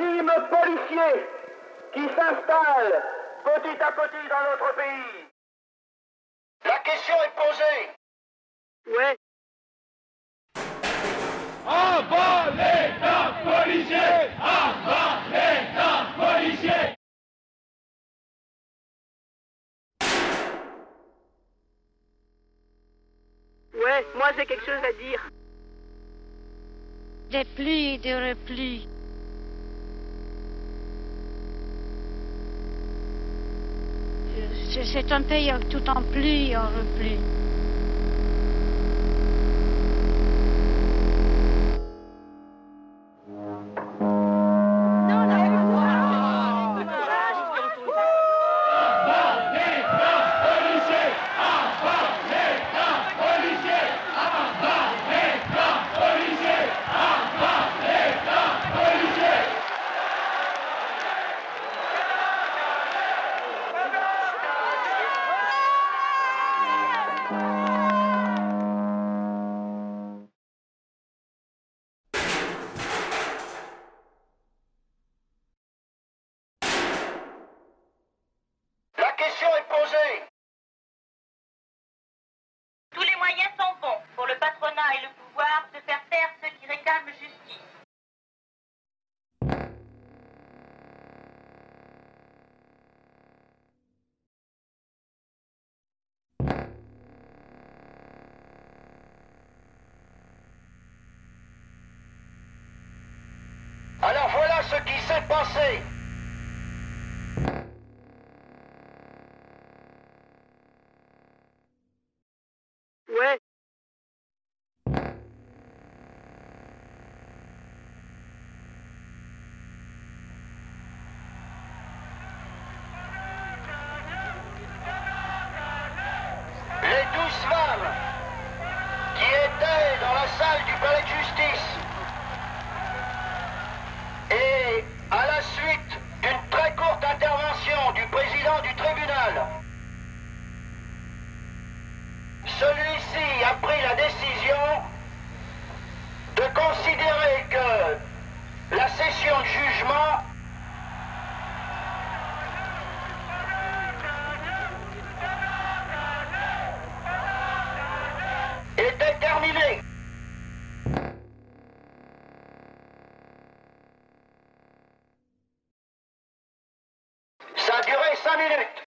régime policier qui s'installe petit à petit dans notre pays. La question est posée. Ouais. En bas l'État policier En bas l'État policier Ouais, moi j'ai quelque chose à dire. Des pluies des replis. C'est un pays tout en pluie en repli. Ce qui s'est passé. A pris la décision de considérer que la session de jugement était terminée. Ça a duré cinq minutes.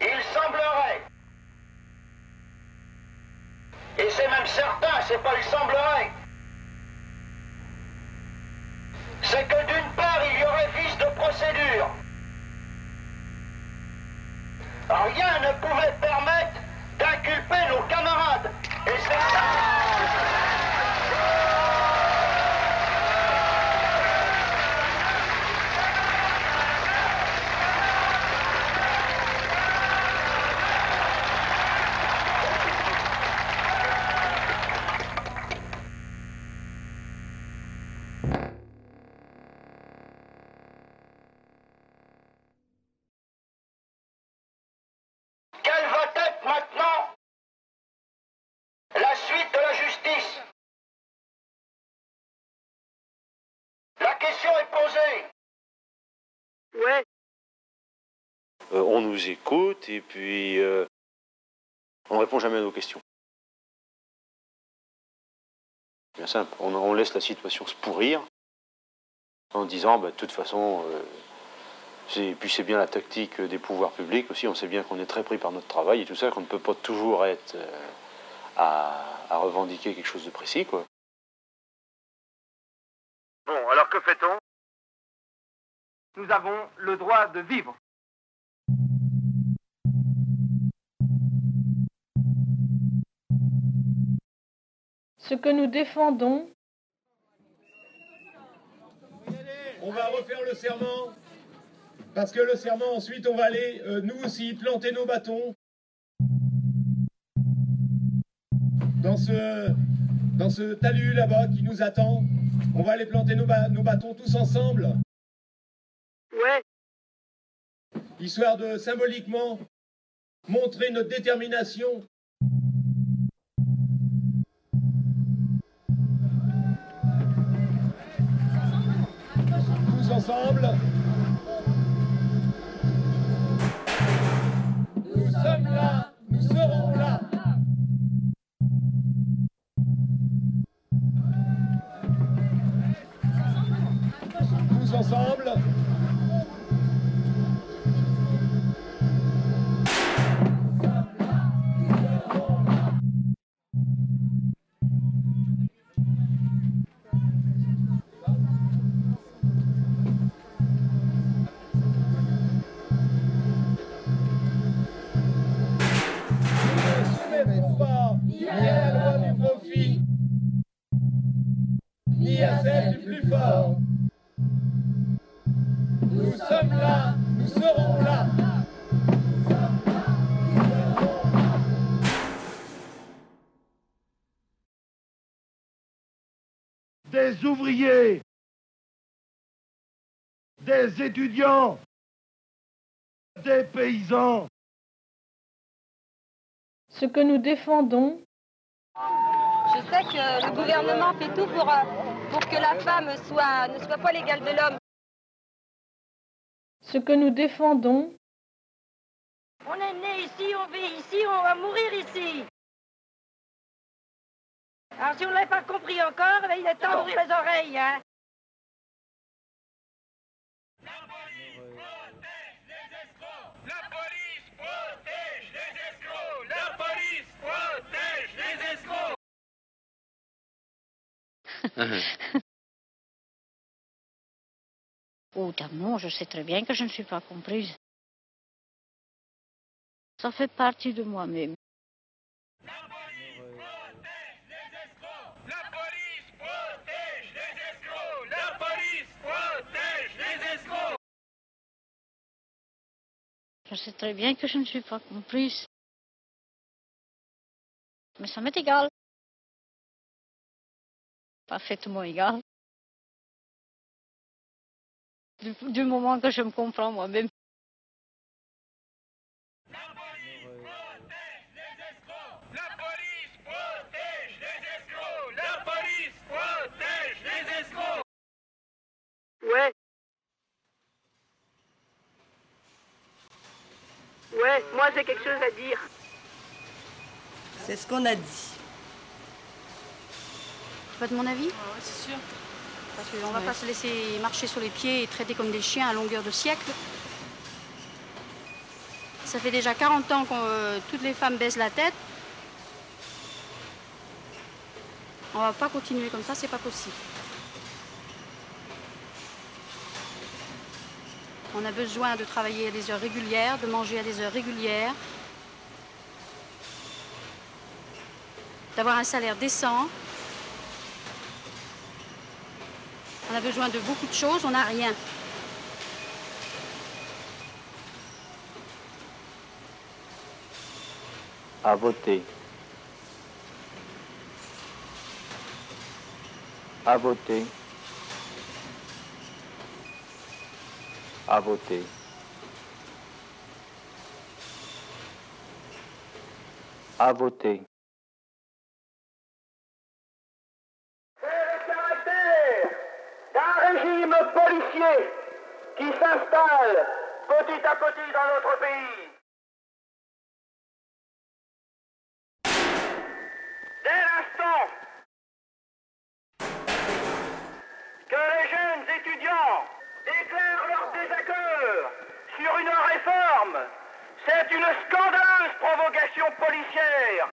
Il semblerait, et c'est même certain, c'est pas il semblerait, c'est que d'une part il y aurait vice de procédure. Rien ne pouvait permettre d'inculper nos Ouais. Euh, on nous écoute et puis euh, on répond jamais à nos questions. Bien simple, on, on laisse la situation se pourrir en disant, bah, de toute façon, euh, c'est- puis c'est bien la tactique des pouvoirs publics aussi, on sait bien qu'on est très pris par notre travail et tout ça, qu'on ne peut pas toujours être euh, à, à revendiquer quelque chose de précis. Quoi. Bon, alors que fait-on? Nous avons le droit de vivre. Ce que nous défendons, On va refaire le serment. Parce que le serment, ensuite, on va aller, euh, nous aussi, planter nos bâtons. Dans ce, dans ce talus là-bas qui nous attend. On va aller planter nos, ba- nos bâtons tous ensemble. Histoire de symboliquement montrer notre détermination. Tous ensemble. À la loi du profit, ni à celle du plus fort. Nous sommes là, nous serons là. Des ouvriers, des étudiants, des paysans. Ce que nous défendons, Je sais que le gouvernement fait tout pour, euh, pour que la femme soit, ne soit pas l'égale de l'homme. ce que nous défendons, On est né ici, on vit ici, on va mourir ici. Alors si on ne l'avait pas compris encore, ben, il est temps d'ouvrir les oreilles. Hein. La police protège les escrocs La police protège les escrocs Oh, non, je sais très bien que je ne suis pas comprise. Ça fait partie de moi-même. La police protège les escrocs La police protège les escrocs La police protège les escrocs Je sais très bien que je ne suis pas comprise. Mais ça m'est égal. Parfaitement égal. Du, du moment que je me comprends moi-même. La police protège les escrocs La police protège les escrocs La police protège les escrocs Ouais. Ouais, moi j'ai quelque chose à dire. C'est ce qu'on a dit. Pas de mon avis Ouais, c'est sûr. Parce qu'on va pas se laisser marcher sur les pieds et traiter comme des chiens à longueur de siècle. Ça fait déjà 40 ans que euh, toutes les femmes baissent la tête. On va pas continuer comme ça, c'est pas possible. On a besoin de travailler à des heures régulières, de manger à des heures régulières, d'avoir un salaire décent. On a besoin de beaucoup de choses, on n'a rien. À voter. À voter. À voter. À voter. D'un régime policier qui s'installe petit à petit dans notre pays. Dès l'instant que les jeunes étudiants déclarent leur désaccord sur une réforme, c'est une scandaleuse provocation policière.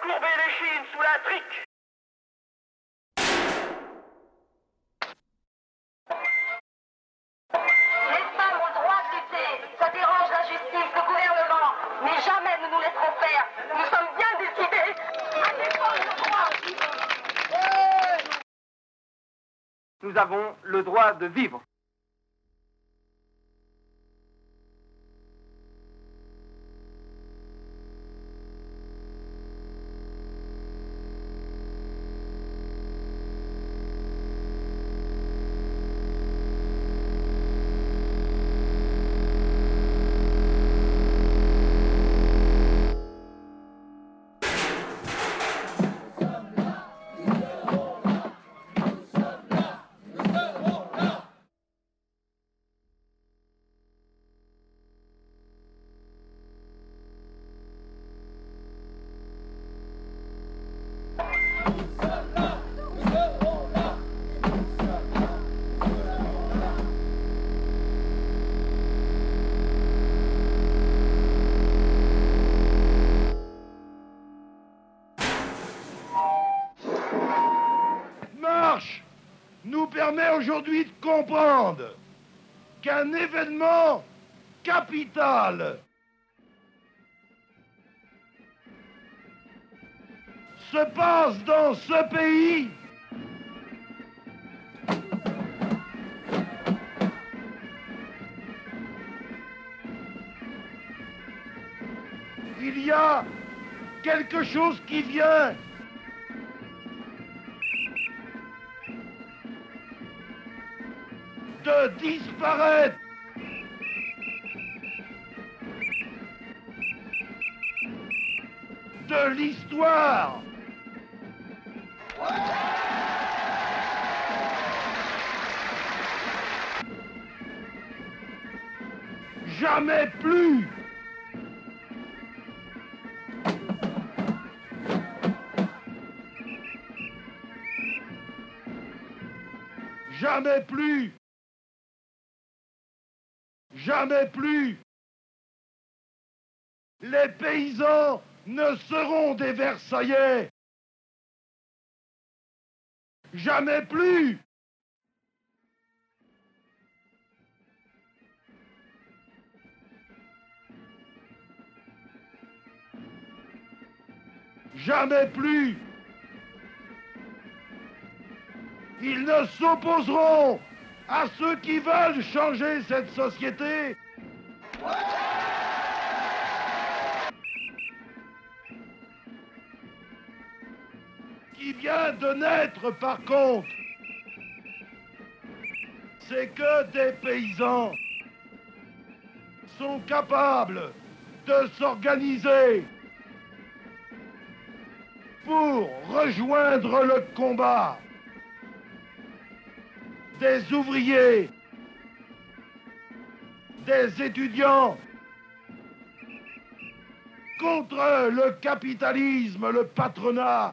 courber les chines sous la trique Les femmes ont le droit de lutter, ça dérange la justice, le gouvernement, mais jamais nous nous laisserons faire. Nous sommes bien décidés. Nous avons le droit de vivre. nous permet aujourd'hui de comprendre qu'un événement capital se passe dans ce pays. Il y a quelque chose qui vient de disparaître. De l'histoire. Jamais plus. Jamais plus. Jamais plus. Les paysans ne seront des Versaillais. Jamais plus. Jamais plus. Ils ne s'opposeront à ceux qui veulent changer cette société. Qui vient de naître par contre, c'est que des paysans sont capables de s'organiser pour rejoindre le combat des ouvriers, des étudiants, contre le capitalisme, le patronat.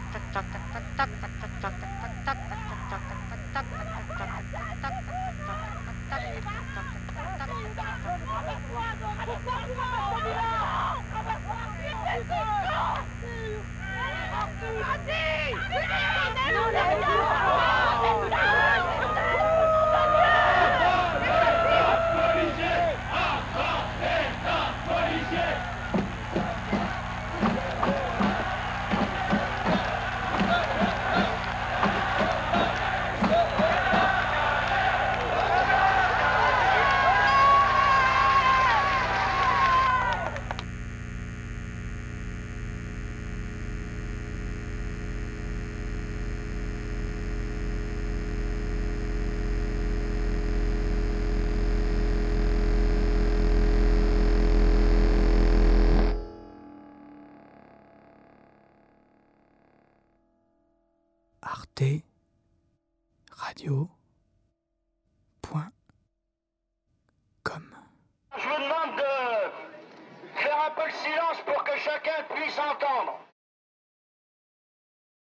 Je vous demande de faire un peu de silence pour que chacun puisse entendre.